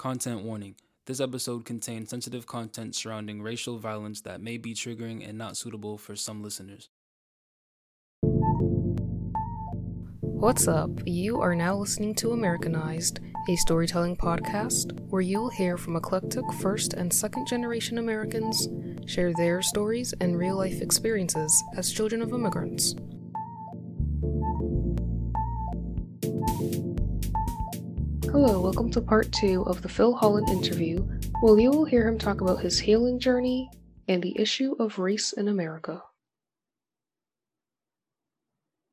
Content warning. This episode contains sensitive content surrounding racial violence that may be triggering and not suitable for some listeners. What's up? You are now listening to Americanized, a storytelling podcast where you'll hear from eclectic first and second generation Americans share their stories and real life experiences as children of immigrants. Hello, welcome to part two of the Phil Holland interview, where you will hear him talk about his healing journey and the issue of race in America.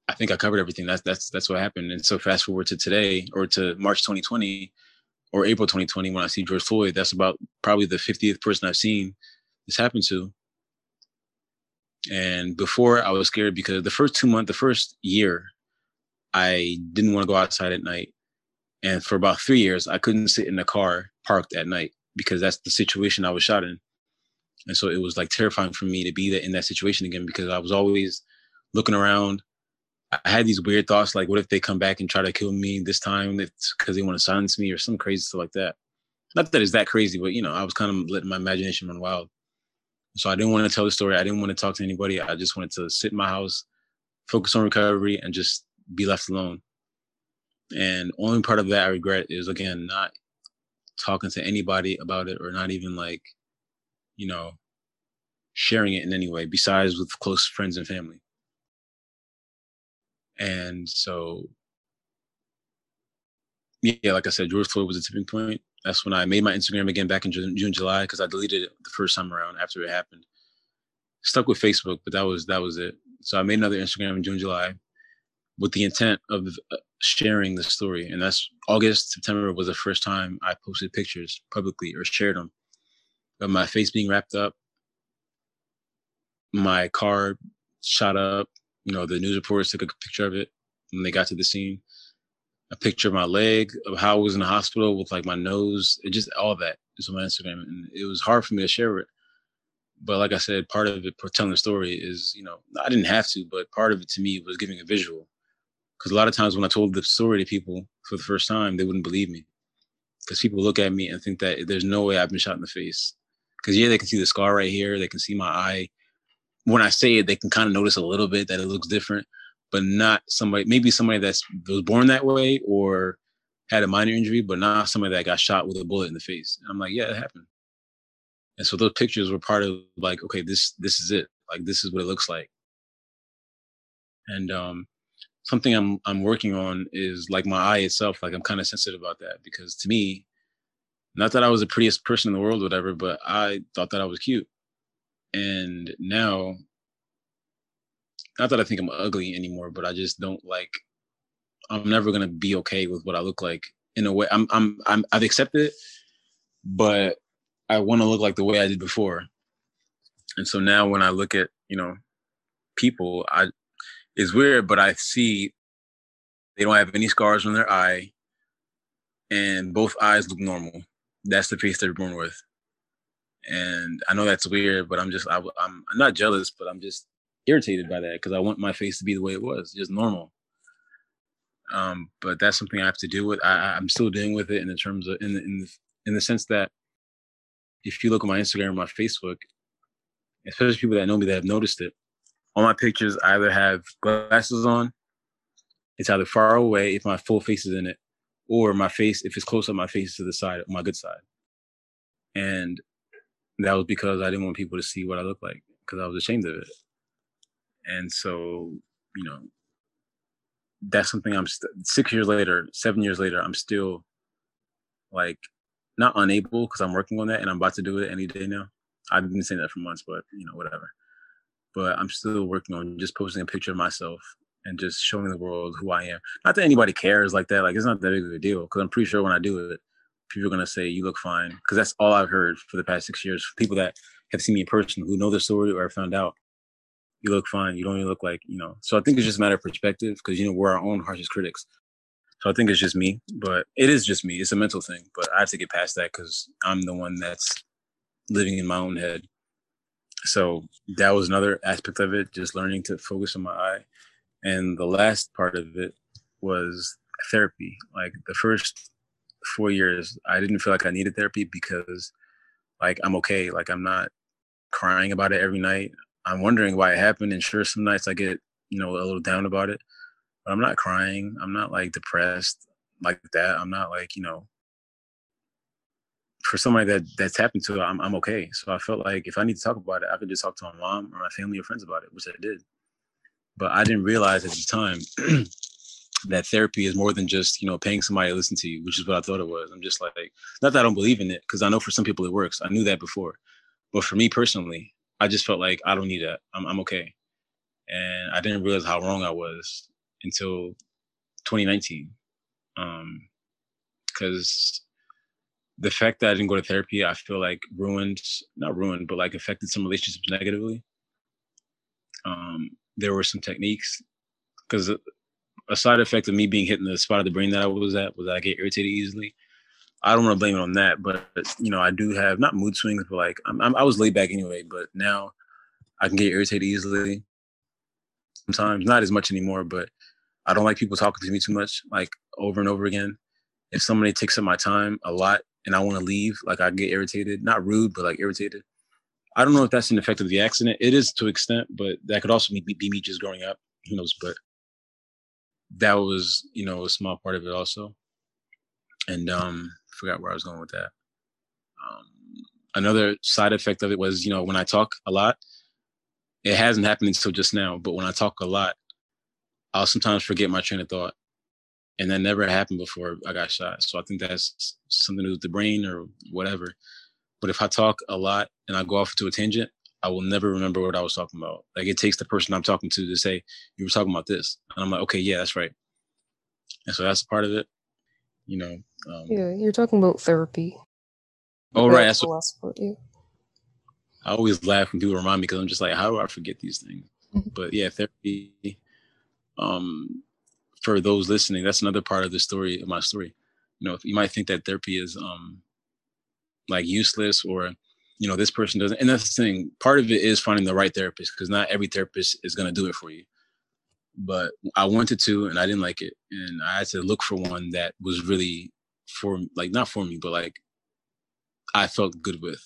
I think I covered everything. That's that's that's what happened. And so fast forward to today or to March 2020 or April 2020 when I see George Floyd, that's about probably the 50th person I've seen this happen to. And before I was scared because the first two months, the first year, I didn't want to go outside at night. And for about three years, I couldn't sit in the car parked at night because that's the situation I was shot in. And so it was like terrifying for me to be in that situation again because I was always looking around. I had these weird thoughts like, what if they come back and try to kill me this time? It's because they want to silence me or some crazy stuff like that. Not that it's that crazy, but you know, I was kind of letting my imagination run wild. So I didn't want to tell the story. I didn't want to talk to anybody. I just wanted to sit in my house, focus on recovery, and just be left alone. And only part of that I regret is again not talking to anybody about it or not even like, you know, sharing it in any way besides with close friends and family. And so yeah, like I said, George Floyd was a tipping point. That's when I made my Instagram again back in June, July, because I deleted it the first time around after it happened. Stuck with Facebook, but that was that was it. So I made another Instagram in June, July, with the intent of sharing the story. And that's August, September was the first time I posted pictures publicly or shared them of my face being wrapped up, my car shot up. You know, the news reporters took a picture of it when they got to the scene. A picture of my leg, of how I was in the hospital with like my nose, it just all that is on my Instagram. And it was hard for me to share it. But like I said, part of it for telling the story is, you know, I didn't have to, but part of it to me was giving a visual because a lot of times when I told the story to people for the first time, they wouldn't believe me. Because people look at me and think that there's no way I've been shot in the face. Because yeah, they can see the scar right here, they can see my eye. When I say it, they can kind of notice a little bit that it looks different, but not somebody. Maybe somebody that's was born that way or had a minor injury, but not somebody that got shot with a bullet in the face. And I'm like, yeah, it happened. And so those pictures were part of like, okay, this this is it. Like this is what it looks like. And um, something I'm I'm working on is like my eye itself. Like I'm kind of sensitive about that because to me, not that I was the prettiest person in the world, whatever, but I thought that I was cute. And now, not that I think I'm ugly anymore, but I just don't like. I'm never gonna be okay with what I look like in a way. I'm I'm I'm I've accepted it, but I want to look like the way I did before. And so now when I look at you know people, I it's weird, but I see they don't have any scars on their eye, and both eyes look normal. That's the face they're born with. And I know that's weird, but I'm just I, I'm not jealous, but I'm just irritated by that because I want my face to be the way it was, just normal. Um, but that's something I have to deal with. I, I'm still dealing with it in the terms of in the, in the, in the sense that if you look at my Instagram, or my Facebook, especially people that know me that have noticed it, all my pictures either have glasses on, it's either far away if my full face is in it, or my face, if it's close up, my face is to the side, my good side. And that was because I didn't want people to see what I look like because I was ashamed of it. And so, you know, that's something I'm st- six years later, seven years later, I'm still like not unable because I'm working on that and I'm about to do it any day now. I've been saying that for months, but you know, whatever but I'm still working on just posting a picture of myself and just showing the world who I am. Not that anybody cares like that. Like it's not that big of a deal because I'm pretty sure when I do it, people are gonna say you look fine because that's all I've heard for the past six years. People that have seen me in person who know the story or found out, you look fine. You don't even look like you know. So I think it's just a matter of perspective because you know we're our own harshest critics. So I think it's just me, but it is just me. It's a mental thing, but I have to get past that because I'm the one that's living in my own head so that was another aspect of it just learning to focus on my eye and the last part of it was therapy like the first four years, I didn't feel like I needed therapy because like I'm okay. Like I'm not crying about it every night. I'm wondering why it happened. And sure, some nights I get, you know, a little down about it, but I'm not crying. I'm not like depressed like that. I'm not like, you know, for somebody that that's happened to, I'm I'm okay. So I felt like if I need to talk about it, I could just talk to my mom or my family or friends about it, which I did. But I didn't realize at the time that therapy is more than just you know paying somebody to listen to you, which is what I thought it was. I'm just like, not that I don't believe in it, because I know for some people it works. I knew that before, but for me personally, I just felt like I don't need that. I'm I'm okay, and I didn't realize how wrong I was until 2019, um, because the fact that I didn't go to therapy, I feel like ruined, not ruined, but like affected some relationships negatively. Um, there were some techniques because a side effect of me being hit in the spot of the brain that I was at was that I get irritated easily. I don't want to blame it on that, but you know, I do have not mood swings, but like I'm, I'm, i was laid back anyway. But now I can get irritated easily. Sometimes not as much anymore, but I don't like people talking to me too much, like over and over again. If somebody takes up my time a lot and I want to leave, like I get irritated, not rude, but like irritated. I don't know if that's an effect of the accident. It is to extent, but that could also be, be me just growing up. Who knows? But that was, you know, a small part of it also. And um, forgot where I was going with that. Um, another side effect of it was, you know, when I talk a lot, it hasn't happened until just now, but when I talk a lot, I'll sometimes forget my train of thought. And that never happened before I got shot. So I think that's something to do with the brain or whatever. But if I talk a lot and I go off to a tangent, I will never remember what I was talking about. Like it takes the person I'm talking to to say, you were talking about this. And I'm like, okay, yeah, that's right. And so that's part of it. You know. Um, yeah, you're talking about therapy. Oh, right. That's, what, part, yeah. I always laugh when people remind me because I'm just like, how do I forget these things? Mm-hmm. But yeah, therapy. Um, for those listening, that's another part of the story of my story. You know, you might think that therapy is um like useless or you know this person doesn't and that's the thing part of it is finding the right therapist because not every therapist is going to do it for you but i wanted to and i didn't like it and i had to look for one that was really for like not for me but like i felt good with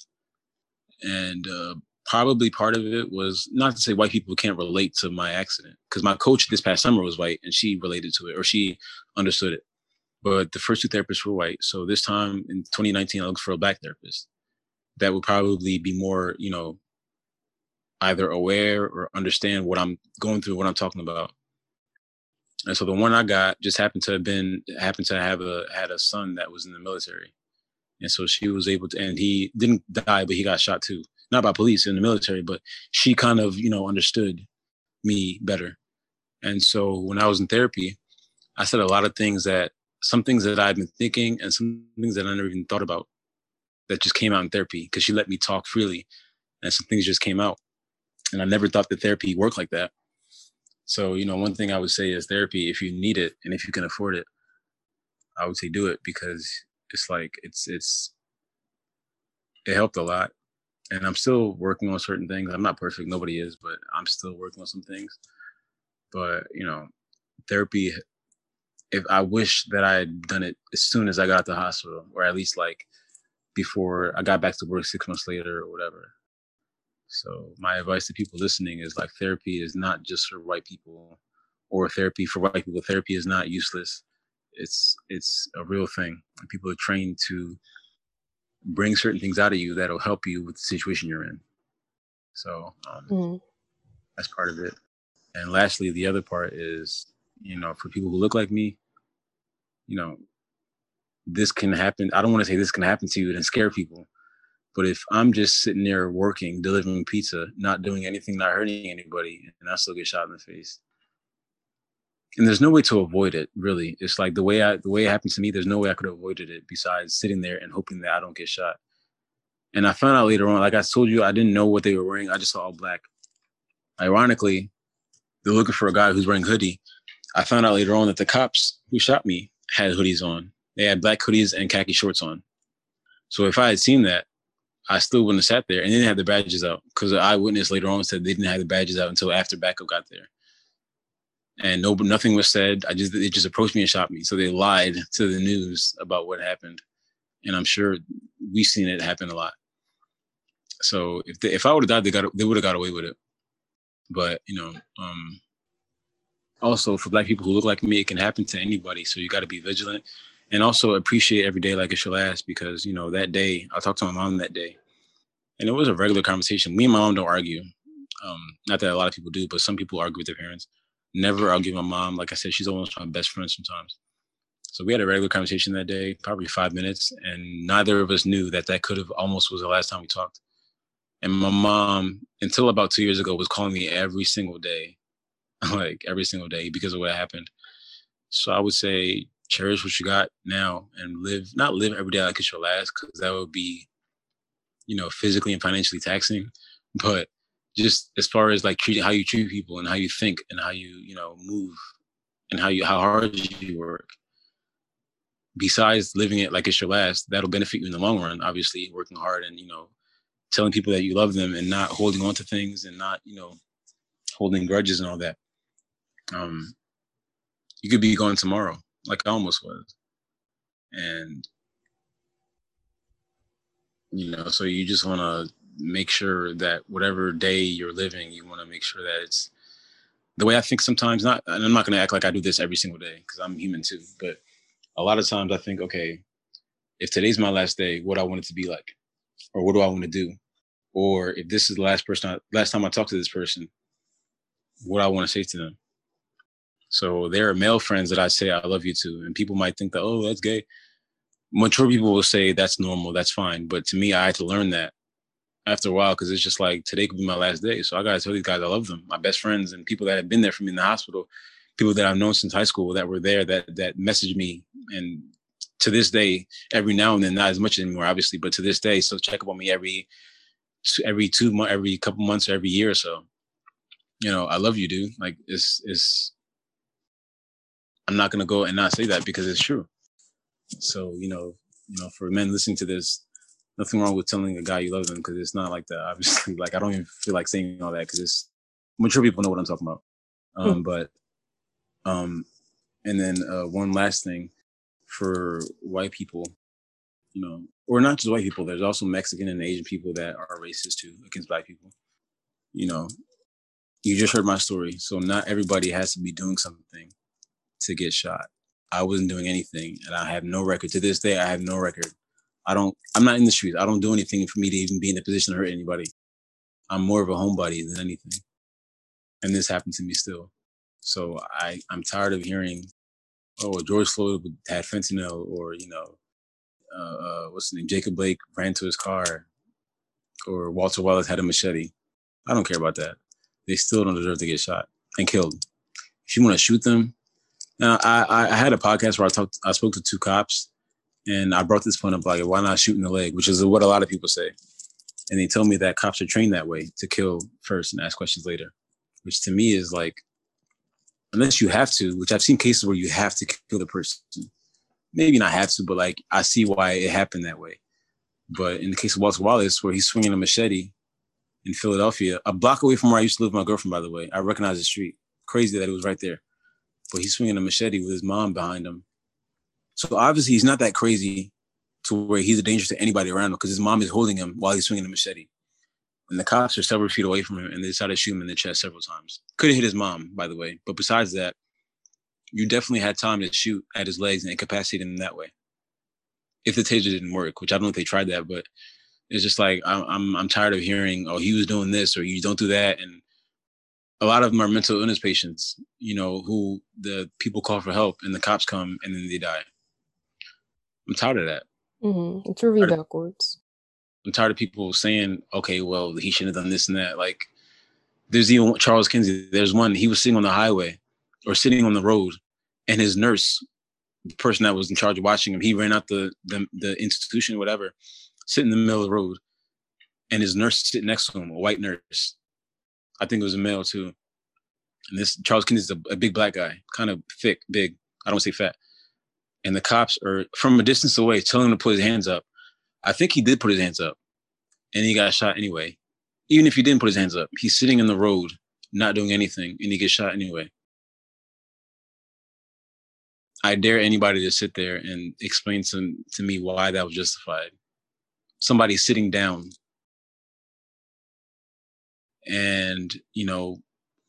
and uh, probably part of it was not to say white people can't relate to my accident because my coach this past summer was white and she related to it or she understood it but the first two therapists were white. So this time in 2019, I looked for a black therapist that would probably be more, you know, either aware or understand what I'm going through, what I'm talking about. And so the one I got just happened to have been happened to have a had a son that was in the military. And so she was able to and he didn't die, but he got shot too. Not by police in the military, but she kind of, you know, understood me better. And so when I was in therapy, I said a lot of things that some things that I've been thinking and some things that I never even thought about that just came out in therapy because she let me talk freely and some things just came out. And I never thought that therapy worked like that. So, you know, one thing I would say is therapy, if you need it and if you can afford it, I would say do it because it's like it's it's it helped a lot. And I'm still working on certain things. I'm not perfect, nobody is, but I'm still working on some things. But, you know, therapy if I wish that I had done it as soon as I got to the hospital, or at least like before I got back to work six months later or whatever. So my advice to people listening is like therapy is not just for white people or therapy for white people. Therapy is not useless. It's it's a real thing. People are trained to bring certain things out of you that'll help you with the situation you're in. So um, mm-hmm. that's part of it. And lastly, the other part is, you know, for people who look like me, you know, this can happen. I don't want to say this can happen to you and scare people. But if I'm just sitting there working, delivering pizza, not doing anything, not hurting anybody, and I still get shot in the face. And there's no way to avoid it, really. It's like the way I the way it happened to me, there's no way I could have avoided it besides sitting there and hoping that I don't get shot. And I found out later on, like I told you, I didn't know what they were wearing. I just saw all black. Ironically, they're looking for a guy who's wearing hoodie. I found out later on that the cops who shot me had hoodies on. They had black hoodies and khaki shorts on. So if I had seen that, I still wouldn't have sat there and they didn't have the badges out because the eyewitness later on said they didn't have the badges out until after backup got there. And no, nothing was said. I just they just approached me and shot me. So they lied to the news about what happened, and I'm sure we've seen it happen a lot. So if they, if I would have died, they got they would have got away with it. But you know, um, also for black people who look like me, it can happen to anybody. So you got to be vigilant, and also appreciate every day like it's your last. Because you know that day, I talked to my mom that day, and it was a regular conversation. Me and my mom don't argue. Um, not that a lot of people do, but some people argue with their parents. Never argue with my mom. Like I said, she's almost my best friend sometimes. So we had a regular conversation that day, probably five minutes, and neither of us knew that that could have almost was the last time we talked. And my mom, until about two years ago, was calling me every single day, like every single day because of what happened. So I would say cherish what you got now and live, not live every day like it's your last, because that would be, you know, physically and financially taxing. But just as far as like treating how you treat people and how you think and how you, you know, move and how you how hard you work. Besides living it like it's your last, that'll benefit you in the long run, obviously, working hard and, you know, telling people that you love them and not holding on to things and not, you know, holding grudges and all that. Um, you could be gone tomorrow, like I almost was. And, you know, so you just want to make sure that whatever day you're living, you want to make sure that it's the way I think sometimes, not, and I'm not going to act like I do this every single day because I'm human too, but a lot of times I think, okay, if today's my last day, what I want it to be like, or what do I want to do? or if this is the last person, I, last time I talked to this person, what I want to say to them. So there are male friends that I say I love you to, and people might think that oh that's gay. Mature people will say that's normal, that's fine. But to me, I had to learn that after a while because it's just like today could be my last day. So I gotta tell these guys I love them, my best friends and people that have been there for me in the hospital, people that I've known since high school that were there that that messaged me and to this day, every now and then, not as much anymore, obviously, but to this day, so check up on me every every two months, every couple months, or every year or so. You know, I love you, dude. Like it's it's. I'm not gonna go and not say that because it's true. So you know, you know, for men listening to this, nothing wrong with telling a guy you love them because it's not like that. Obviously, like I don't even feel like saying all that because it's mature people know what I'm talking about. Um, hmm. But um, and then uh, one last thing for white people, you know, or not just white people. There's also Mexican and Asian people that are racist too against black people. You know, you just heard my story, so not everybody has to be doing something to get shot. I wasn't doing anything, and I have no record to this day. I have no record. I don't. I'm not in the streets. I don't do anything for me to even be in a position to hurt anybody. I'm more of a homebody than anything, and this happened to me still. So I I'm tired of hearing, oh George Floyd had fentanyl, or you know uh, uh, what's the name? Jacob Blake ran to his car, or Walter Wallace had a machete. I don't care about that. They still don't deserve to get shot and killed. If you want to shoot them, now I, I had a podcast where I talked, I spoke to two cops, and I brought this point up like, why not shoot in the leg, which is what a lot of people say. And they told me that cops are trained that way to kill first and ask questions later, which to me is like, unless you have to, which I've seen cases where you have to kill the person maybe not have to, but like I see why it happened that way. But in the case of Walter Wallace, where he's swinging a machete in Philadelphia, a block away from where I used to live with my girlfriend, by the way, I recognize the street. Crazy that it was right there. But he's swinging a machete with his mom behind him. So obviously he's not that crazy to where he's a danger to anybody around him because his mom is holding him while he's swinging the machete. And the cops are several feet away from him and they decided to shoot him in the chest several times. Could have hit his mom, by the way. But besides that, you definitely had time to shoot at his legs and incapacitate him that way. If the taser didn't work, which I don't know if they tried that, but it's just like I'm I'm I'm tired of hearing, oh, he was doing this or you don't do that, and a lot of them are mental illness patients, you know, who the people call for help and the cops come and then they die. I'm tired of that. Mm-hmm. It's really backwards. I'm tired of people saying, okay, well, he shouldn't have done this and that. Like, there's even Charles Kinsey. There's one, he was sitting on the highway or sitting on the road, and his nurse, the person that was in charge of watching him, he ran out the the, the institution, whatever, sitting in the middle of the road, and his nurse sitting next to him, a white nurse. I think it was a male too. And this Charles Kennedy is a, a big black guy, kind of thick, big. I don't say fat. And the cops are from a distance away telling him to put his hands up. I think he did put his hands up, and he got shot anyway. Even if he didn't put his hands up, he's sitting in the road, not doing anything, and he gets shot anyway I dare anybody to sit there and explain to, to me why that was justified. Somebody sitting down. And, you know,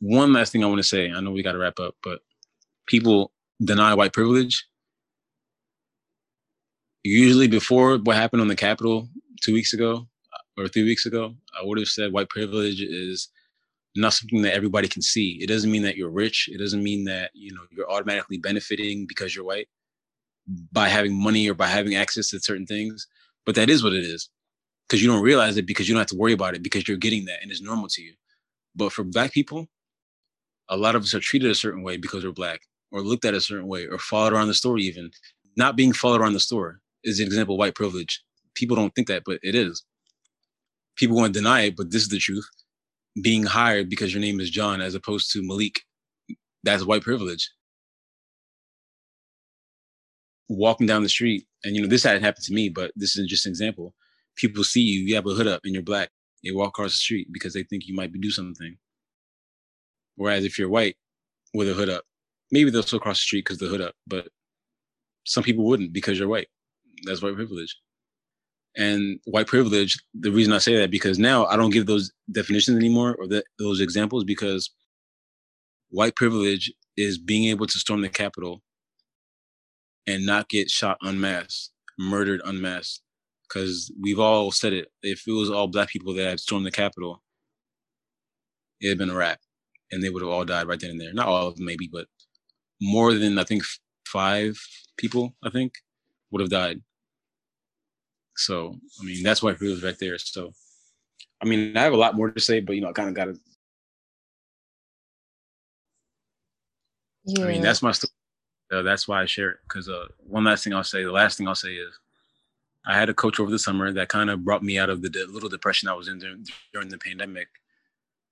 one last thing I want to say, I know we got to wrap up, but people deny white privilege. Usually, before what happened on the Capitol two weeks ago uh, or three weeks ago, I would have said white privilege is not something that everybody can see. It doesn't mean that you're rich. It doesn't mean that you know you're automatically benefiting because you're white by having money or by having access to certain things. But that is what it is because you don't realize it because you don't have to worry about it because you're getting that and it's normal to you. But for black people, a lot of us are treated a certain way because we're black or looked at a certain way or followed around the store even. Not being followed around the store is an example of white privilege. People don't think that, but it is. People want to deny it, but this is the truth being hired because your name is John as opposed to Malik. That's white privilege. Walking down the street, and you know, this hadn't happened to me, but this is just an example. People see you, you have a hood up and you're black. They walk across the street because they think you might do something. Whereas if you're white with a hood up, maybe they'll still cross the street because the hood up, but some people wouldn't because you're white. That's white privilege. And white privilege the reason i say that because now i don't give those definitions anymore or the, those examples because white privilege is being able to storm the capitol and not get shot unmasked murdered unmasked because we've all said it if it was all black people that had stormed the capitol it had been a wrap and they would have all died right then and there. Not all of them maybe but more than i think five people i think would have died so, I mean, that's why it feels right there. So, I mean, I have a lot more to say, but you know, I kind of got to. Yeah. I mean, that's my story. Uh, that's why I share it. Because uh, one last thing I'll say, the last thing I'll say is, I had a coach over the summer that kind of brought me out of the de- little depression I was in during, during the pandemic,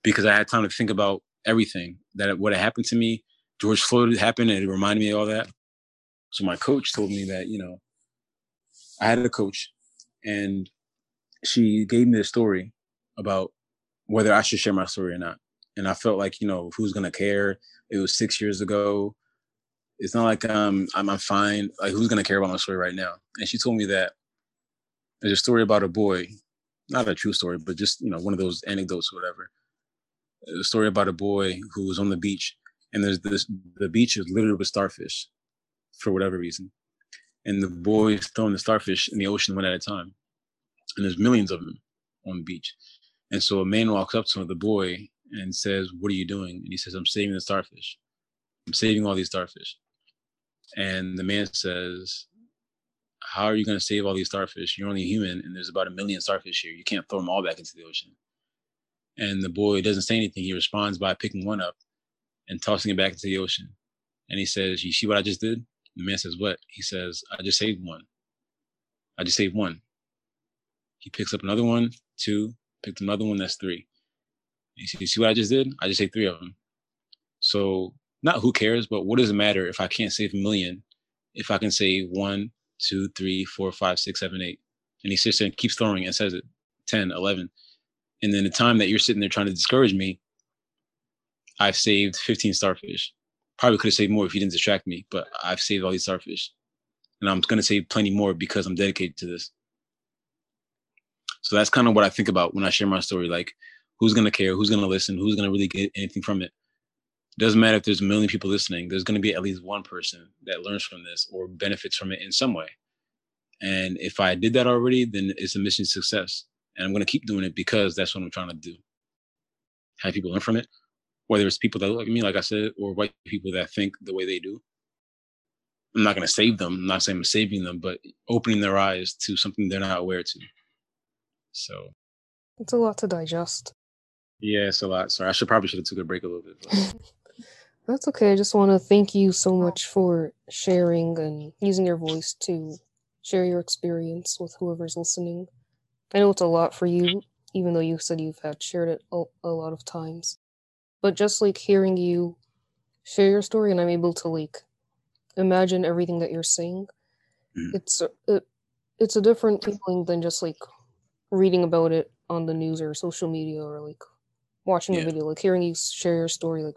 because I had time to think about everything that what had happened to me. George Floyd happened, and it reminded me of all that. So my coach told me that you know, I had a coach and she gave me a story about whether I should share my story or not. And I felt like, you know, who's gonna care? It was six years ago. It's not like um, I'm I'm fine. Like who's gonna care about my story right now? And she told me that there's a story about a boy, not a true story, but just you know one of those anecdotes or whatever. A story about a boy who was on the beach, and there's this the beach is littered with starfish, for whatever reason and the boys throwing the starfish in the ocean one at a time. And there's millions of them on the beach. And so a man walks up to the boy and says, What are you doing? And he says, I'm saving the starfish. I'm saving all these starfish. And the man says, How are you going to save all these starfish? You're only human, and there's about a million starfish here. You can't throw them all back into the ocean. And the boy doesn't say anything. He responds by picking one up and tossing it back into the ocean. And he says, You see what I just did? The man says, What? He says, I just saved one. I just saved one. He picks up another one, two, picked another one, that's three. You see, you see what I just did? I just saved three of them. So, not who cares, but what does it matter if I can't save a million, if I can save one, two, three, four, five, six, seven, eight? And he sits there and keeps throwing and says it 10, 11. And then the time that you're sitting there trying to discourage me, I've saved 15 starfish probably could have saved more if he didn't distract me, but I've saved all these starfish. And I'm going to save plenty more because I'm dedicated to this. So that's kind of what I think about when I share my story. Like, who's going to care? Who's going to listen? Who's going to really get anything from it? Doesn't matter if there's a million people listening, there's going to be at least one person that learns from this or benefits from it in some way. And if I did that already, then it's a mission success. And I'm going to keep doing it because that's what I'm trying to do. Have people learn from it whether it's people that look like me, like I said, or white people that think the way they do. I'm not going to save them. I'm not saying I'm saving them, but opening their eyes to something they're not aware to. So it's a lot to digest. Yeah, it's a lot. Sorry, I should probably should have took a break a little bit. That's okay. I just want to thank you so much for sharing and using your voice to share your experience with whoever's listening. I know it's a lot for you, even though you said you've had shared it a, a lot of times but just like hearing you share your story and i'm able to like imagine everything that you're saying mm. it's it, it's a different feeling than just like reading about it on the news or social media or like watching yeah. a video like hearing you share your story like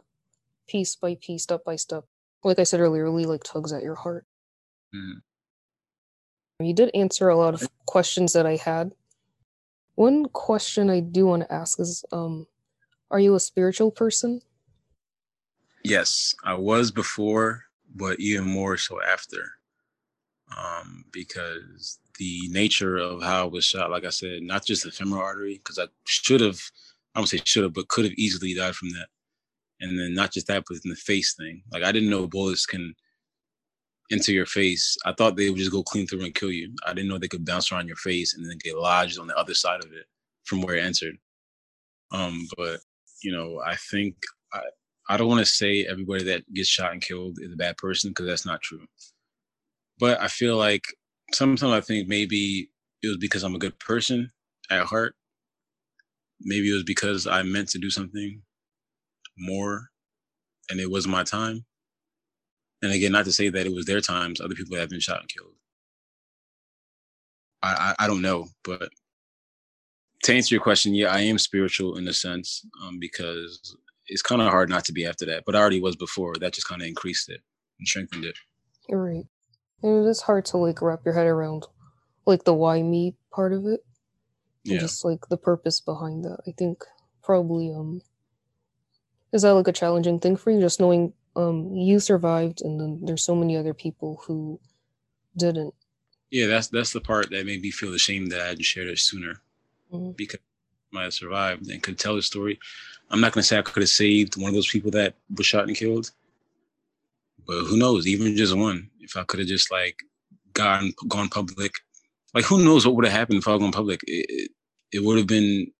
piece by piece step by step like I said earlier, really like tugs at your heart. Mhm. You did answer a lot of questions that I had. One question I do want to ask is, um, are you a spiritual person? Yes, I was before, but even more so after. Um, because the nature of how I was shot, like I said, not just the femoral artery, because I should have, I don't say should have, but could have easily died from that. And then not just that, but in the face thing. Like I didn't know bullets can enter your face. I thought they would just go clean through and kill you. I didn't know they could bounce around your face and then get lodged on the other side of it from where it entered. Um, but you know, I think I, I don't want to say everybody that gets shot and killed is a bad person because that's not true. But I feel like sometimes I think maybe it was because I'm a good person at heart. Maybe it was because I meant to do something more and it was my time. And again, not to say that it was their times, other people have been shot and killed. I, I, I don't know, but to answer your question, yeah, I am spiritual in a sense, um, because it's kind of hard not to be after that. But I already was before. That just kind of increased it and strengthened it. You're right. And it is hard to like wrap your head around like the why me part of it. Yeah. just like the purpose behind that. I think probably um is that like a challenging thing for you? Just knowing um you survived and then there's so many other people who didn't. Yeah, that's that's the part that made me feel ashamed that I hadn't shared it sooner Mhm. because I might have survived and could tell the story. I'm not gonna say I could have saved one of those people that was shot and killed, but who knows? Even just one, if I could have just like gone gone public, like who knows what would have happened if I had gone public? It, it, it would have been.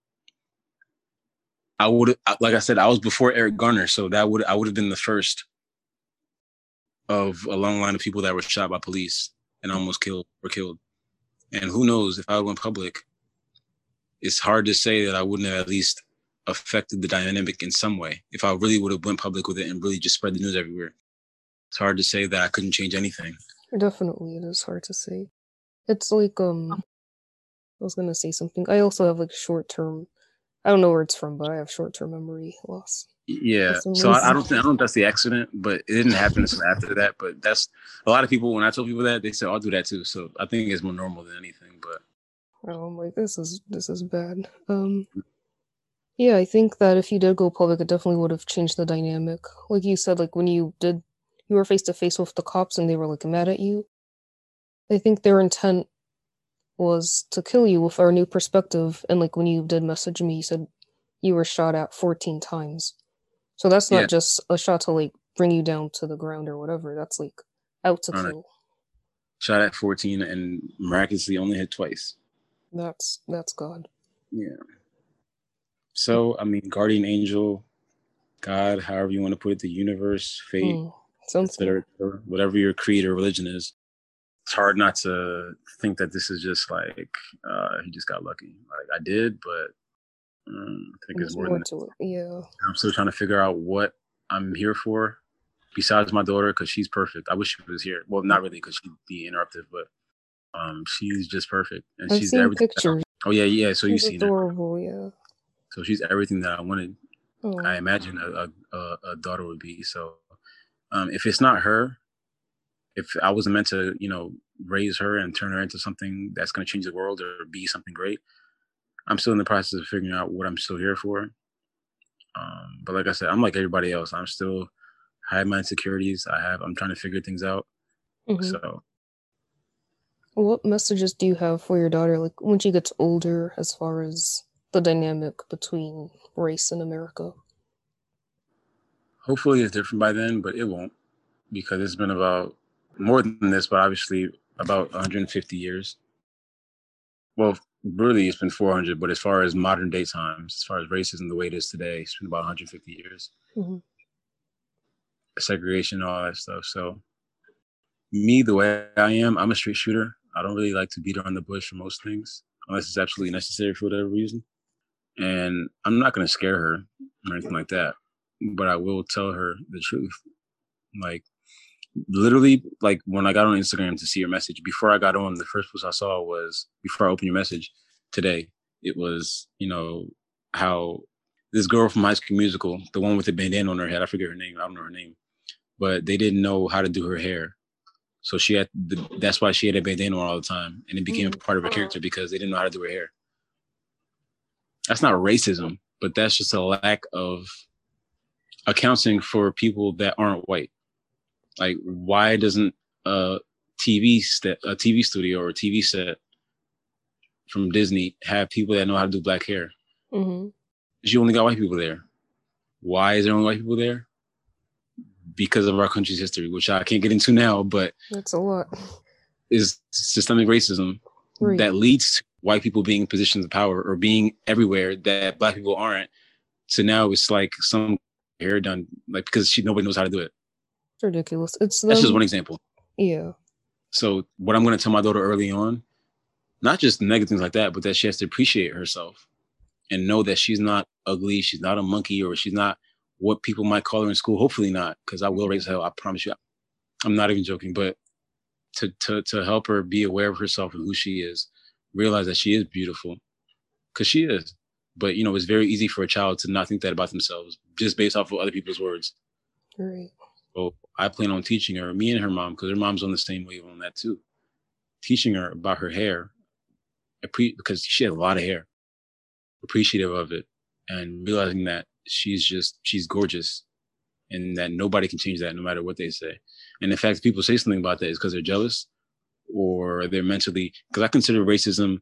I would like I said, I was before Eric Garner, so that would I would have been the first of a long line of people that were shot by police and almost killed or killed. And who knows if I went public, it's hard to say that I wouldn't have at least affected the dynamic in some way. If I really would have went public with it and really just spread the news everywhere, it's hard to say that I couldn't change anything. Definitely it is hard to say. It's like um I was gonna say something. I also have like short term I don't know where it's from, but I have short term memory loss. Yeah. So I, I don't think I don't think that's the accident, but it didn't happen until after that. But that's a lot of people. When I told people that, they said I'll do that too. So I think it's more normal than anything. But Oh, I'm like, this is this is bad. Um, yeah, I think that if you did go public, it definitely would have changed the dynamic. Like you said, like when you did, you were face to face with the cops and they were like mad at you. I think their intent was to kill you with our new perspective. And like when you did message me, you said you were shot at 14 times. So that's not Yeah. just a shot to like bring you down to the ground or whatever. That's like out to kill. shot at 14 and miraculously only hit twice. That's that's God. Yeah. So I mean, guardian angel, God, however you want to put it, the universe, fate, Mm, etc., whatever your creed or religion is. It's hard not to think that this is just like uh, he just got lucky. Like I did, but um, I think it's more more than to it. Yeah. I'm still trying to figure out what I'm here for, besides my daughter, because she's perfect. I wish she was here. Well, not really, because she'd be interruptive, but um, she's just perfect, and I've she's seen everything. I- oh yeah, yeah. So you've She's seen it. adorable, yeah. So she's everything that I wanted. Oh, I imagine a, a, a, daughter would be. So um, if it's not her, if I wasn't meant to, you know, raise her and turn her into something that's going to change the world or be something great, I'm still in the process of figuring out what I'm still here for. Um, but like I said, I'm like everybody else. I'm still I have my insecurities. I have. I'm trying to figure things out. mhm. So What messages do you have for your daughter, like when she gets older, as far as the dynamic between race and America? hopefully it's different by then, but it won't because it's been about more than this, but obviously about 150 years. Well, really, it's been 400, but as far as modern day times, as far as racism the way it is today, it's been about 150 years. Mhm. Segregation, all that stuff. So, me, the way I am, I'm a straight shooter. I don't really like to beat around the bush for most things, unless it's absolutely necessary for whatever reason. And I'm not going to scare her or anything like that, but I will tell her the truth. Like, literally, like when I got on Instagram to see your message, before I got on, the first post I saw was before I opened your message today. It was, you know, how this girl from High School Musical, the one with the bandana on her head, I forget her name, I don't know her name, but they didn't know how to do her hair. So she had the, that's why she had a bandana on all the time, and it became Mm. a part of her character because they didn't know how to do her hair. That's not racism, but that's just a lack of accounting for people that aren't white. Like, why doesn't a TV set, a TV studio or a TV set from Disney have people that know how to do black hair? hmm You only got white people there. Why is there only white people there? Because of our country's history, which I can't get into now, but That's a lot. is systemic racism Right. that leads to white people being in positions of power or being everywhere that black people aren't. So now it's like some hair done, like because she nobody knows how to do it. It's ridiculous. It's That's just one example. Yeah. So what I'm going to tell my daughter early on, not just negative things like that, but that she has to appreciate herself and know that she's not ugly, she's not a monkey, or she's not what people might call her in school. Hopefully not, because I will raise hell. I promise you. I'm not even joking, but to to to help her be aware of herself and who she is, realize that she is beautiful, because she is. But you know, it's very easy for a child to not think that about themselves just based off of other people's words. Right. So I plan on teaching her, me and her mom, because her mom's on the same wave on that too. Teaching her about her hair, because she has a lot of hair, appreciative of it, and realizing that she's just she's gorgeous, and that nobody can change that no matter what they say. And in fact, people say something about that is because they're jealous, or they're mentally. Because I consider racism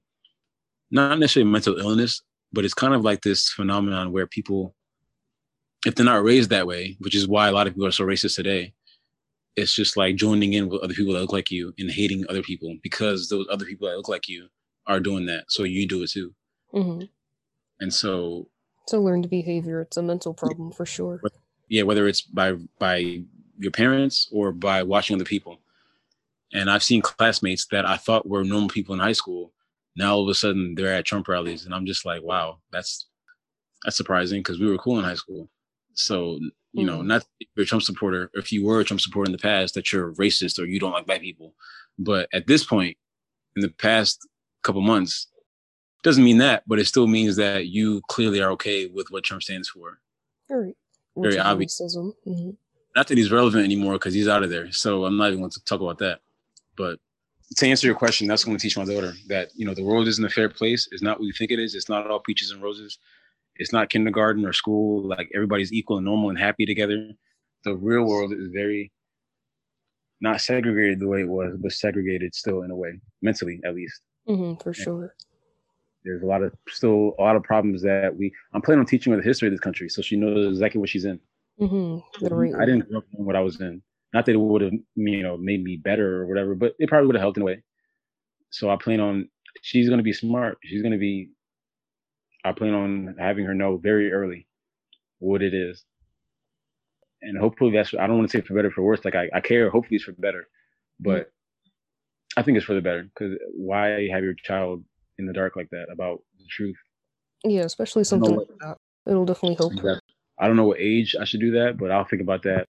not necessarily mental illness, but it's kind of like this phenomenon where people if they're not raised that way, which is why a lot of people are so racist today, it's just like joining in with other people that look like you and hating other people because those other people that look like you are doing that. So you do it too. hmm And so, It's a learned behavior. It's a mental problem for sure. yeah, whether it's by by your parents or by watching other people. And I've seen classmates that I thought were normal people in high school. Now all of a sudden they're at Trump rallies, and I'm just like, wow, that's that's surprising because we were cool in high school. So you know, Mhm. not if you're a Trump supporter, if you were a Trump supporter in the past, that you're racist or you don't like black people. But at this point, in the past couple months, doesn't mean that, but it still means that you clearly are okay with what Trump stands for. Right. Very obvious. racism. hmm Not that he's relevant anymore because he's out of there. So I'm not even going to talk about that. But to answer your question, that's going to teach my daughter that you know the world isn't a fair place. It's not what you think it is. It's not all peaches and roses. It's not kindergarten or school. Like everybody's equal and normal and happy together. The real world is very not segregated the way it was, but segregated still in a way, mentally at least. hmm for sure. There's a lot of still a lot of problems that we. I'm planning on teaching her the history of this country, so she knows exactly what she's in. hmm right I didn't grow up knowing what I was in. Not that it would have, you know, made me better or whatever, but it probably would have helped in a way. So I plan on she's going to be smart. She's going to be. I plan on having her know very early what it is, and hopefully that's. I don't want to say for better or for worse. Like I, I care. Hopefully it's for better, but I think it's for the better because why have your child in the dark like that about the truth? Yeah, especially something what- like that. It'll definitely help her. I don't know what age I should do that, but I'll think about that.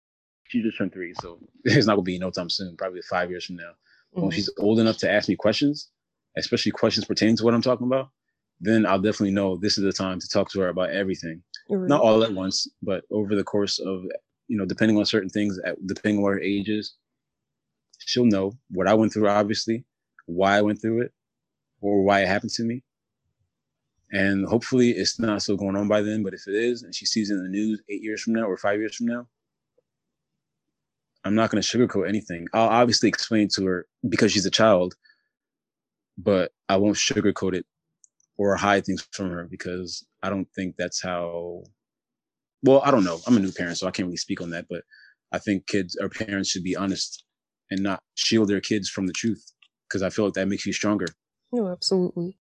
She just turned three, so it's not gonna be no time soon. Probably five years from now. When Mhm. she's old enough to ask me questions, especially questions pertaining to what I'm talking about, then I'll definitely know this is the time to talk to her about everything. Right. Not all at once, but over the course of, you know, depending on certain things, at- depending on what her age is, she'll know what I went through, obviously, why I went through it, or why it happened to me. And hopefully it's not still going on by then, but if it is, and she sees it in the news eight years from now or five years from now, I'm not going to sugarcoat anything. I'll obviously explain to her because she's a child, but I won't sugarcoat it or hide things from her because I don't think that's how. Well, I don't know. I'm a new parent, so I can't really speak on that. But I think kids or parents should be honest and not shield their kids from the truth because I feel like that makes you stronger. No, absolutely.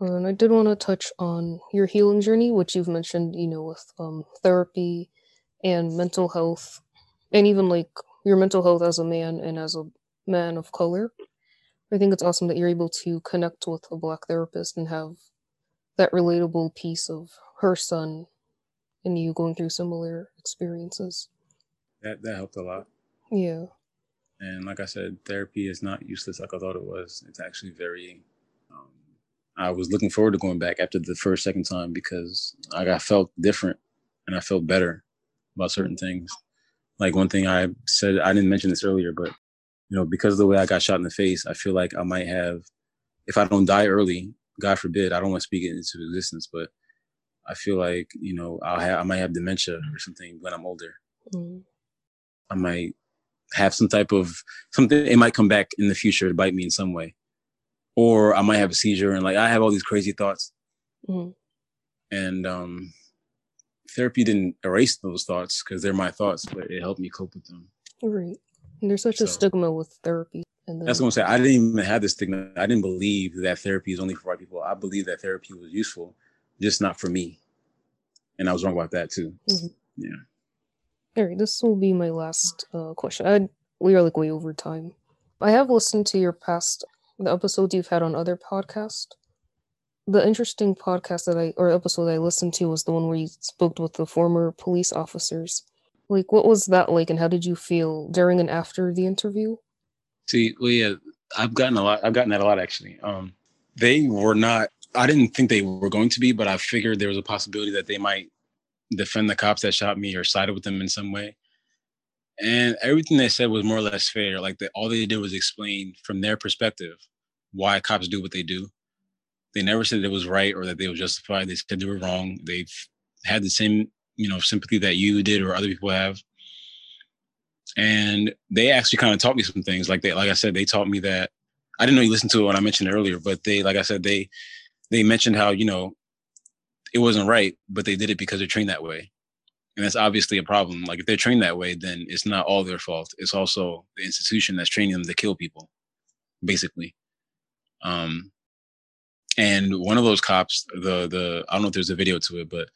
And I did want to touch on your healing journey, which you've mentioned, you know, with um, therapy and mental health, and even like your mental health as a man and as a man of color. I think it's awesome that you're able to connect with a black therapist and have that relatable piece of her son and you going through similar experiences. That that helped a lot. Yeah. And like I said, therapy is not useless like I thought it was. It's actually very. Um, I was looking forward to going back after the first, second time because like I felt different and I felt better about certain things. Like one thing I said, I didn't mention this earlier, but you know, because of the way I got shot in the face, I feel like I might have, if I don't die early, God forbid, I don't want to speak it into existence, but I feel like you know I'll have I might have dementia or something when I'm older. Mm. I might have some type of something. It might come back in the future to bite me in some way, or I might have a seizure and like I have all these crazy thoughts. Mm. And um, therapy didn't erase those thoughts because they're my thoughts, but it helped me cope with them. Right. And there's such so, a stigma with therapy. And then, that's what I'm saying. I didn't even have this stigma. I didn't believe that therapy is only for white people. I believe that therapy was useful, just not for me. And I was wrong about that too. Mm-hmm. Yeah. All right. This will be my last uh, question. I, we are like way over time. I have listened to your past the episodes you've had on other podcasts. The interesting podcast that I or episode I listened to was the one where you spoke with the former police officers. Like, what was that like, and how did you feel during and after the interview? See, well, yeah, I've gotten a lot. I've gotten that a lot actually. Um, they were not. I didn't think they were going to be, but I figured there was a possibility that they might defend the cops that shot me or sided with them in some way. And everything they said was more or less fair. Like that, all they did was explain from their perspective why cops do what they do. They never said it was right or that they were justified. They said they were wrong. They've had the same you know sympathy that you did or other people have and they actually kind of taught me some things like they like i said they taught me that i didn't know you listened to it when i mentioned earlier but they like i said they they mentioned how you know it wasn't right but they did it because they're trained that way. And that's obviously a problem. Like if they're trained that way then it's not all their fault. It's also the institution that's training them to kill people basically. Um and one of those cops the the i don't know if there's a video to it but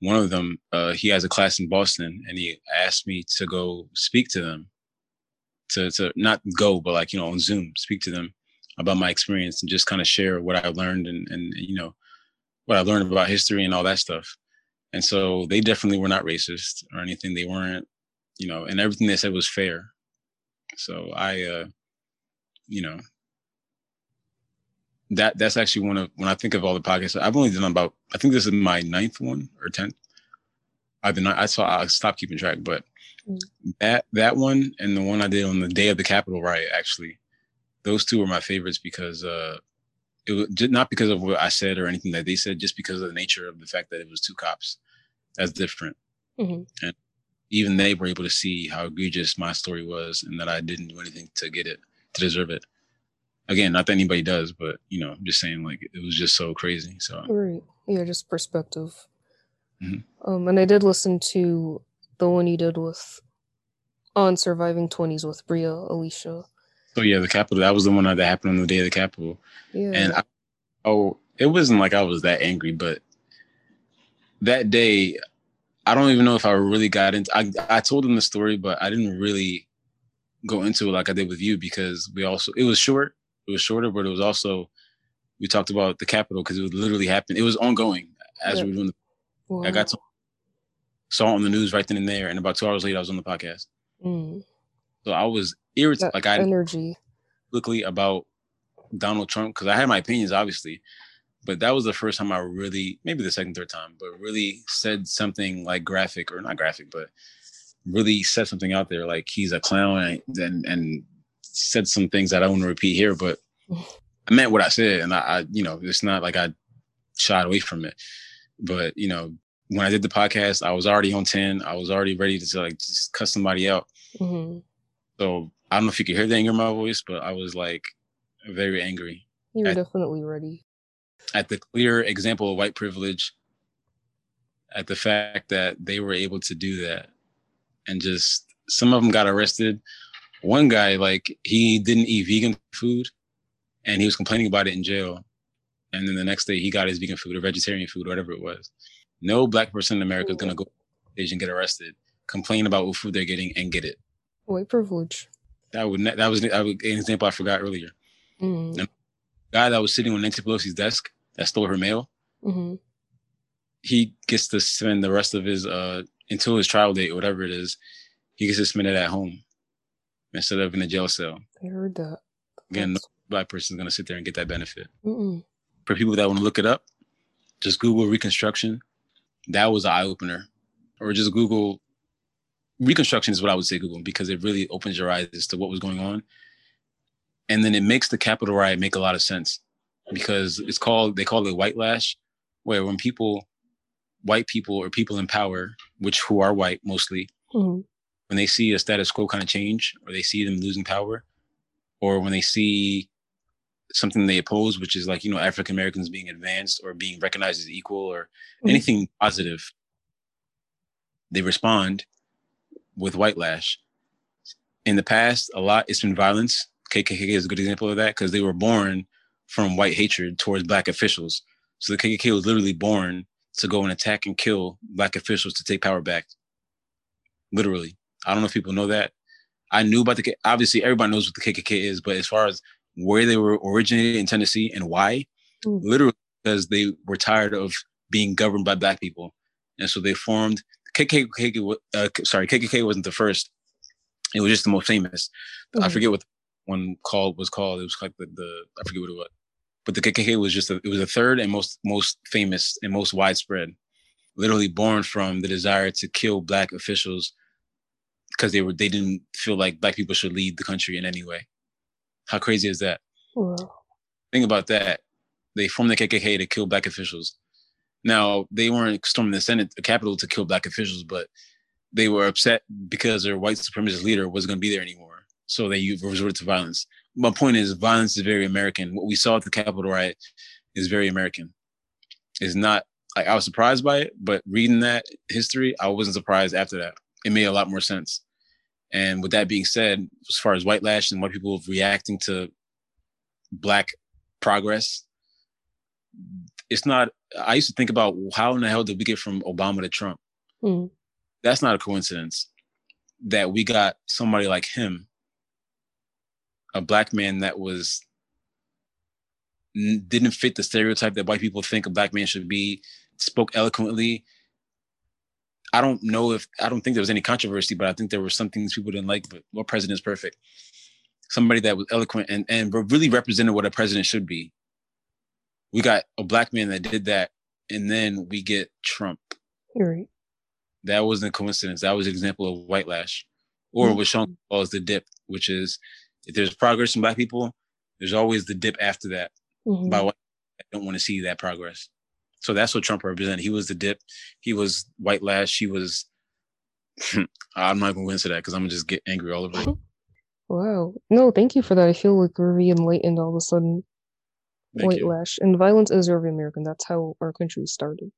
one of them, uh, he has a class in Boston, and he asked me to go speak to them, to to not go, but like you know on Zoom, speak to them about my experience and just kind of share what I learned and and you know what I learned about history and all that stuff. And so they definitely were not racist or anything. They weren't, you know, and everything they said was fair. So I, uh, you know, that that's actually one of when I think of all the podcasts I've only done about I think this is my ninth one or tenth. I've been I saw I stopped keeping track, but mm. that that one and the one I did on the day of the Capitol riot actually, those two were my favorites because uh, it was just not because of what I said or anything that they said, just because of the nature of the fact that it was two cops. That's different, mm-hmm. and even they were able to see how egregious my story was and that I didn't do anything to get it to deserve it again, not that anybody does, but you know, I'm just saying like it was just so crazy. So right, yeah, just perspective. Mm-hmm. Um, and I did listen to the one you did with on surviving twenties with Bria Alicia. So yeah, the Capitol. That was the one that happened on the day of the Capitol. Yeah. And I, oh, it wasn't like I was that angry, but that day, I don't even know if I really got into. I I told them the story, but I didn't really go into it like I did with you because we also it was short it was shorter, but it was also we talked about the Capitol because it was literally happening. It was ongoing as yeah. we were doing. The, wow. I got to, saw on the news right then and there, and about two hours later, I was on the podcast. Mm. So I was irritated, like I energy, quickly about Donald Trump because I had my opinions, obviously, but that was the first time I really, maybe the second, third time, but really said something like graphic or not graphic, but really said something out there like he's a clown and and said some things that I want to repeat here, but I meant what I said, and I, I, you know, it's not like I shied away from it. But you know, when I did the podcast, I was already on ten. I was already ready to like just cut somebody out. Mm-hmm. So I don't know if you could hear the anger in my voice, but I was like very angry. You were definitely ready. At the clear example of white privilege, at the fact that they were able to do that, and just some of them got arrested. One guy like he didn't eat vegan food and he was complaining about it in jail. And then the next day he got his vegan food or vegetarian food or whatever it was. No black person in america is going to go and get arrested complain about what food they're getting and get it. White privilege that would that was an example i forgot earlier mm. the guy that was sitting on nancy pelosi's desk that stole her mail mm-hmm. he gets to spend the rest of his uh until his trial date whatever it is he gets to spend it at home instead of in a jail cell. I heard that. Again, no black person is going to sit there and get that benefit. Mm-mm. For people that want to look it up, just Google Reconstruction. That was an eye opener. Or just Google Reconstruction is what I would say Google because it really opens your eyes as to what was going on, and then it makes the Capitol riot make a lot of sense because it's called they call it white lash, where when people, white people or people in power, which who are white mostly, Mhm. when they see a status quo kind of change or they see them losing power or when they see something they oppose which is like you know african americans being advanced or being recognized as equal or Mhm. anything positive they respond with white lash in the past a lot it's been violence kkk is a good example of that because they were born from white hatred towards black officials so the kkk was literally born to go and attack and kill black officials to take power back literally. I don't know if people know that. I knew about the K- obviously everybody knows what the KKK is, but as far as where they were originated in Tennessee and why, Mm. literally because they were tired of being governed by black people, and so they formed KKK. Uh, sorry, KKK wasn't the first; it was just the most famous. I Mhm. forget what one called was called. It was like the, the I forget what it was, but the KKK was just a, it was the third and most most famous and most widespread. Literally born from the desire to kill black officials because they were they didn't feel like black people should lead the country in any way. How crazy is that? Wow. Think about that. They formed the KKK to kill black officials. Now they weren't storming the Senate, the Capitol, to kill black officials, but they were upset because their white supremacist leader wasn't going to be there anymore. So they resorted to violence. My point is, violence is very American. What we saw at the Capitol riot is very American. It's not like I was surprised by it, but reading that history, I wasn't surprised after that. It made a lot more sense. And with that being said, as far as white lash and white people reacting to black progress, it's not. I used to think about how in the hell did we get from Obama to Trump? Mhm. That's not a coincidence that we got somebody like him, a black man that was n- didn't fit the stereotype that white people think a black man should be, spoke eloquently. I don't know if I don't think there was any controversy, but I think there were some things people didn't like. But what president is perfect? Somebody that was eloquent and and really represented what a president should be. We got a black man that did that, and then we get Trump. You're right. That wasn't a coincidence. That was an example of white lash, or what Sean calls the dip, which is if there's progress in black people, there's always the dip after that Mhm. by what I don't want to see that progress. So that's what Trump represented. He was the dip. He was white lash. He was. I'm not going to go into that because I'm gonna just get angry all over it. Wow. No, thank you for that. I feel like we're re-enlightened all of a sudden. White you. lash. And violence is very American. That's how our country started.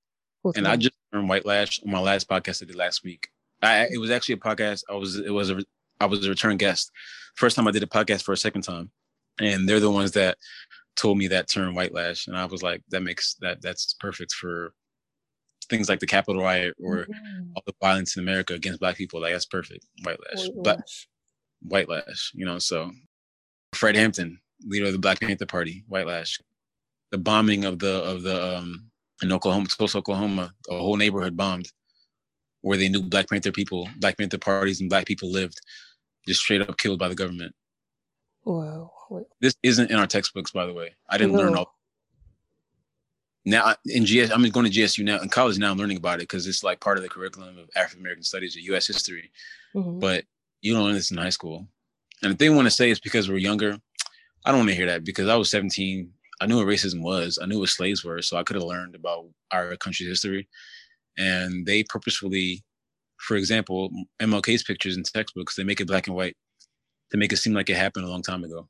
And I just learned white lash on my last podcast I did last week. I it was actually a podcast. I was it was a I was a return guest. First time I did a podcast for a second time, and they're the ones that told me that term white lash, and I was like, that makes that that's perfect for things like the Capitol riot or Mhm. all the violence in America against black people. Like that's perfect. White lash, White but lash. white lash. You know, so Fred Hampton, leader of the Black Panther Party, white lash. The bombing of the of the um in Oklahoma, Tulsa, Oklahoma, a whole neighborhood bombed, where they knew Black Panther people, Black Panther parties, and Black people lived, just straight up killed by the government. Wow. This isn't in our textbooks, by the way. I didn't learn all. Now in GS, I'm going to GSU now in college. Now I'm learning about it because it's like part of the curriculum of African American Studies or U.S. history. Mhm. but you don't learn this in high school. And if they want to say it's because we're younger, I don't want to hear that because I was 17. I knew what racism was. I knew what slaves were. So I could have learned about our country's history. And they purposefully, for example, MLK's pictures in textbooks, they make it black and white to make it seem like it happened a long time ago.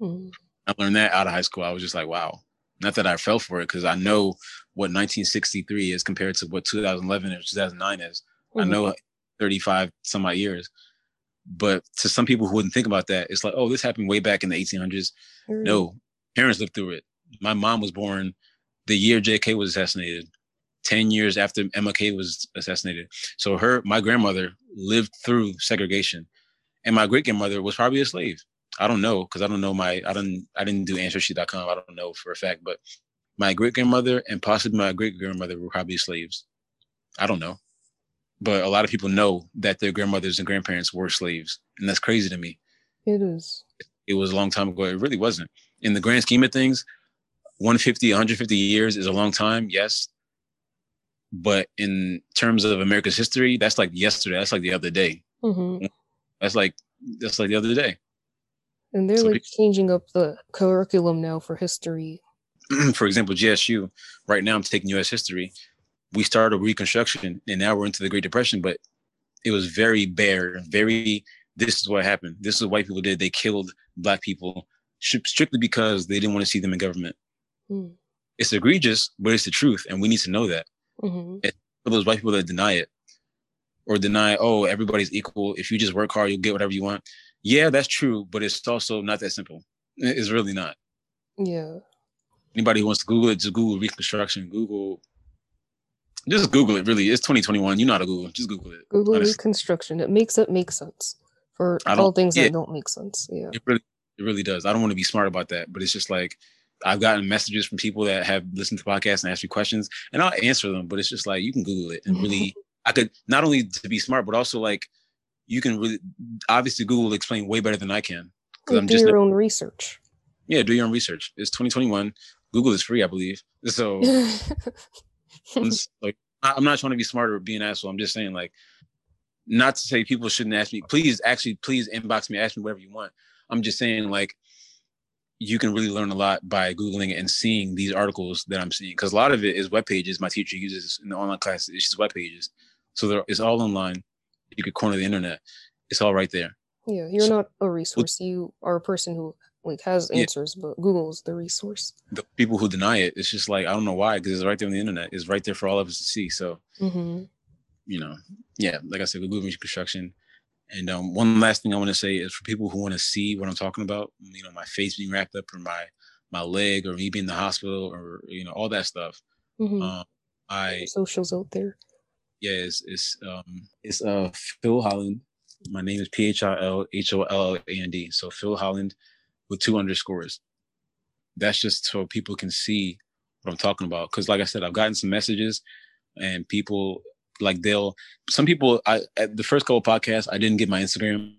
Mhm. I learned that out of high school. I was just like, wow. Not that I fell for it because I know what 1963 is compared to what 2011 or 2009 is. I Mhm. know 35 some odd years. But to some people who wouldn't think about that, it's like, oh, this happened way back in the 1800s. You're. Mm-hmm. No, parents lived through it. My mom was born the year JK was assassinated, 10 years after MLK was assassinated. So her, my grandmother lived through segregation. And my great grandmother was probably a slave. I don't know because I don't know my I don't I didn't do ancestry.com. I don't know for a fact, but my great grandmother and possibly my great grandmother were probably slaves. I don't know. But a lot of people know that their grandmothers and grandparents were slaves. And that's crazy to me. It is. It was a long time ago. It really wasn't. In the grand scheme of things, 150, 150 years is a long time, yes. But in terms of America's history, that's like yesterday. That's like the other day. hmm That's like that's like the other day. And they're So like changing up the curriculum now for history. for example, GSU, right now I'm taking US history. We started Reconstruction and now we're into the Great Depression, but it was very bare, very this is what happened. This is what white people did. They killed black people strictly because they didn't want to see them in government. Mm. It's egregious, but it's the truth, and we need to know that. hmm For those white people that deny it or deny, oh, everybody's equal. If you just work hard, you'll get whatever you want. Yeah, that's true, but it's also not that simple. It's really not. Yeah. anybody who wants to Google it, just Google Reconstruction. Google, just Google it. Really, it's 2021. You know how to Google. Just Google it. Google Honestly. Reconstruction. It makes it make sense for all things yeah. that don't make sense. Yeah. It really, it really does. I don't want to be smart about that, but it's just like I've gotten messages from people that have listened to podcasts and asked me questions, and I'll answer them. But it's just like you can Google it and really, I could not only to be smart, but also like you can really obviously Google will explain way better than I can because I'm do just your own research. yeah. Do your own research. It's 2021. Google is free, I believe. So. Like I'm not trying to be smarter or be an asshole. I'm just saying like not to say people shouldn't ask me. Please actually please inbox me, ask me whatever you want. I'm just saying like you can really learn a lot by googling and seeing these articles that I'm seeing because a lot of it is web pages my teacher uses in the online class. It's just web pages, so there, it's all online. You could corner the internet. It's all right there. yeah, you're So- not a resource. You are a person who like has Yeah. answers, but Google's the resource. The people who deny it, it's just like I don't know why because it's right there on the internet. It's right there for all of us to see. So hmm you know, yeah, like I said, Google Reconstruction. And um, one last thing I want to say is for people who want to see what I'm talking about, you know, my face being wrapped up or my my leg or me being in the hospital or you know all that stuff. hmm Um, I Socials out there. yeah, it's it's um it's uh Phil Holland. My name is P H I L H O L L A N D. So Phil Holland with two underscores. That's just so people can see what I'm talking about. Because like I said, I've gotten some messages and people like they'll some people I at the first couple podcasts I didn't get my Instagram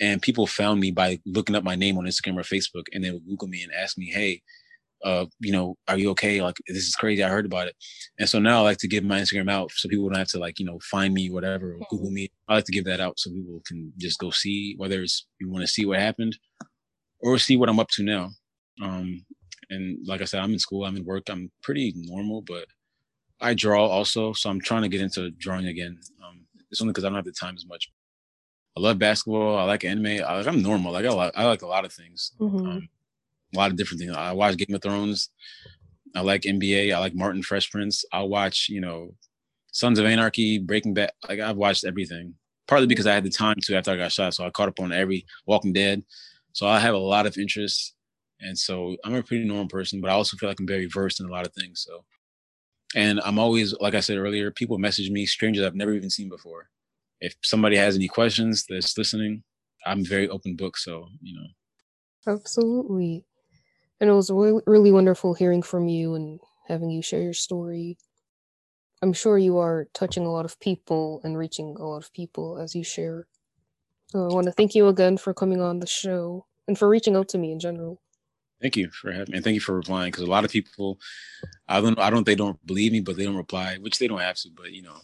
and people found me by looking up my name on Instagram or Facebook and they would Google me and ask me, hey, uh, you know, are you okay? Like this is crazy. I heard about it. And so now I like to give my Instagram out so people don't have to like, you know, find me, whatever, or Google me. I like to give that out so people can just go see whether it's you want to see what happened or see what I'm up to now. Um, and like I said, I'm in school, I'm in work, I'm pretty normal, but I draw also. So I'm trying to get into drawing again. Um, it's only because I don't have the time as much. I love basketball. I like anime. I, like, I'm normal. Like I like, I like a lot of things. hmm Um, a lot of different things. I watch Game of Thrones. I like NBA. I like Martin Fresh Prince. I watch, you know, Sons of Anarchy, Breaking Bad. Like I've watched everything. Partly because I had the time to after I got shot, so I caught up on every Walking Dead. So I have a lot of interests, and so I'm a pretty normal person. But I also feel like I'm very versed in a lot of things. So, and I'm always, like I said earlier, people message me, strangers I've never even seen before. If somebody has any questions that's listening, I'm very open book. So you know, Absolutely. And it was really, really wonderful hearing from you and having you share your story. I'm sure you are touching a lot of people and reaching a lot of people as you share. So I want to thank you again for coming on the show and for reaching out to me in general. Thank you for having me, and thank you for replying. Because a lot of people, I don't, I don't, they don't believe me, but they don't reply, which they don't have to. But you know,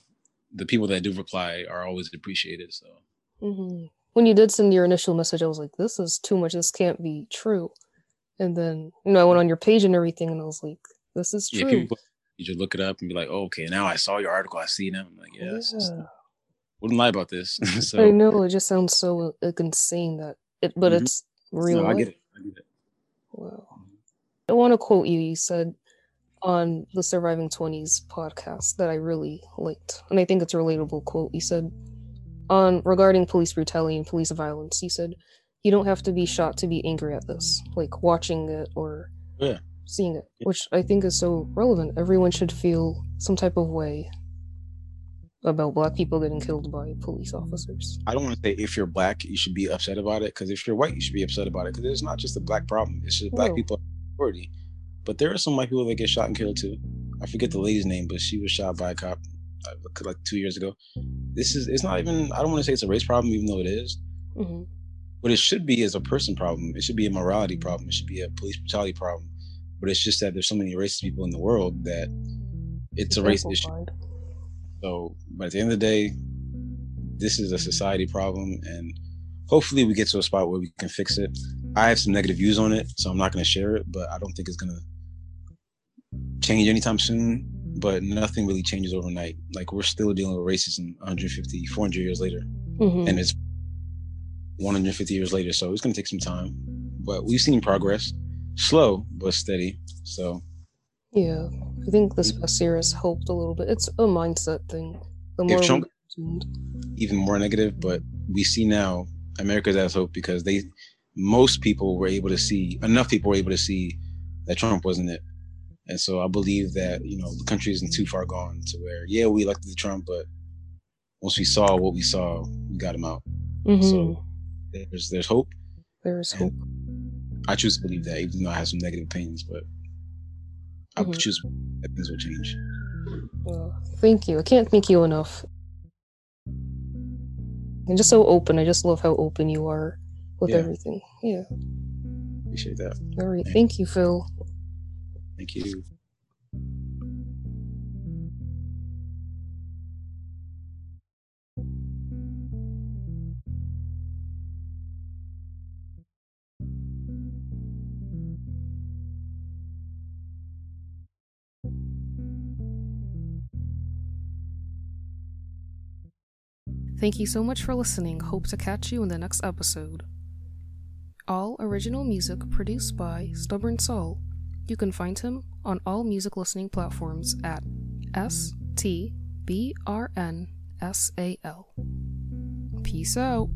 the people that do reply are always appreciated. So hmm When you did send your initial message, I was like, this is too much. This can't be true. And then, you know, I went on your page and everything, and I was like, this is yeah, true. people you should look it up and be like, oh, okay, now I saw your article, I see now. I'm like, yeah, Yeah. Wouldn't lie about this. I know it just sounds so like insane that it, but Mhm. it's real. no, I get it. I get it. Wow. I want to quote you. You said on the Surviving 20s podcast that I really liked, and I think it's a relatable quote. You said on regarding police brutality and police violence, you said you don't have to be shot to be angry at this, like watching it or Yeah. seeing it, Yeah. which I think is so relevant. Everyone should feel some type of way about black people getting killed by police officers. I don't want to say if you're black, you should be upset about it. Because if you're white, you should be upset about it. Because it's not just a black problem. It's just black No. people are majority. But there are some white people that get shot and killed too. I forget the lady's name, but she was shot by a cop uh, like two years ago. This is it's not even. I don't want to say it's a race problem, even though it is. hmm What it should be is a person problem. It should be a morality problem. It should be a police brutality problem. But it's just that there's so many racist people in the world that it's a race issue. So, but at the end of the day, this is a society problem, and hopefully we get to a spot where we can fix it. I have some negative views on it, so I'm not going to share it, but I don't think it's going to change anytime soon. But nothing really changes overnight. Like we're still dealing with racism 150, 400 years later, Mhm. and it's 150 years later. So it's going to take some time, but we've seen progress, slow but steady. So Yeah, I think this past year has helped a little bit. It's a mindset thing. The more even more negative, but we see now America's has hope because they most people were able to see enough people were able to see that Trump wasn't it. And so I believe that, you know, the country isn't too far gone to where, yeah, we elected Trump, but once we saw what we saw, we got him out. Mhm. So there's there's hope. There's hope. I choose to believe that, even though I have some negative opinions, but I Mhm. choose things will change. Thank you. I can't thank you enough. You're just so open. I just love how open you are with Yeah. everything. Yeah. Appreciate that. All right. Thank you, Phil. Thank you. Thank you so much for listening. Hope to catch you in the next episode. All original music produced by Stubborn Soul. You can find him on all music listening platforms at S T B R N S A L. Peace out.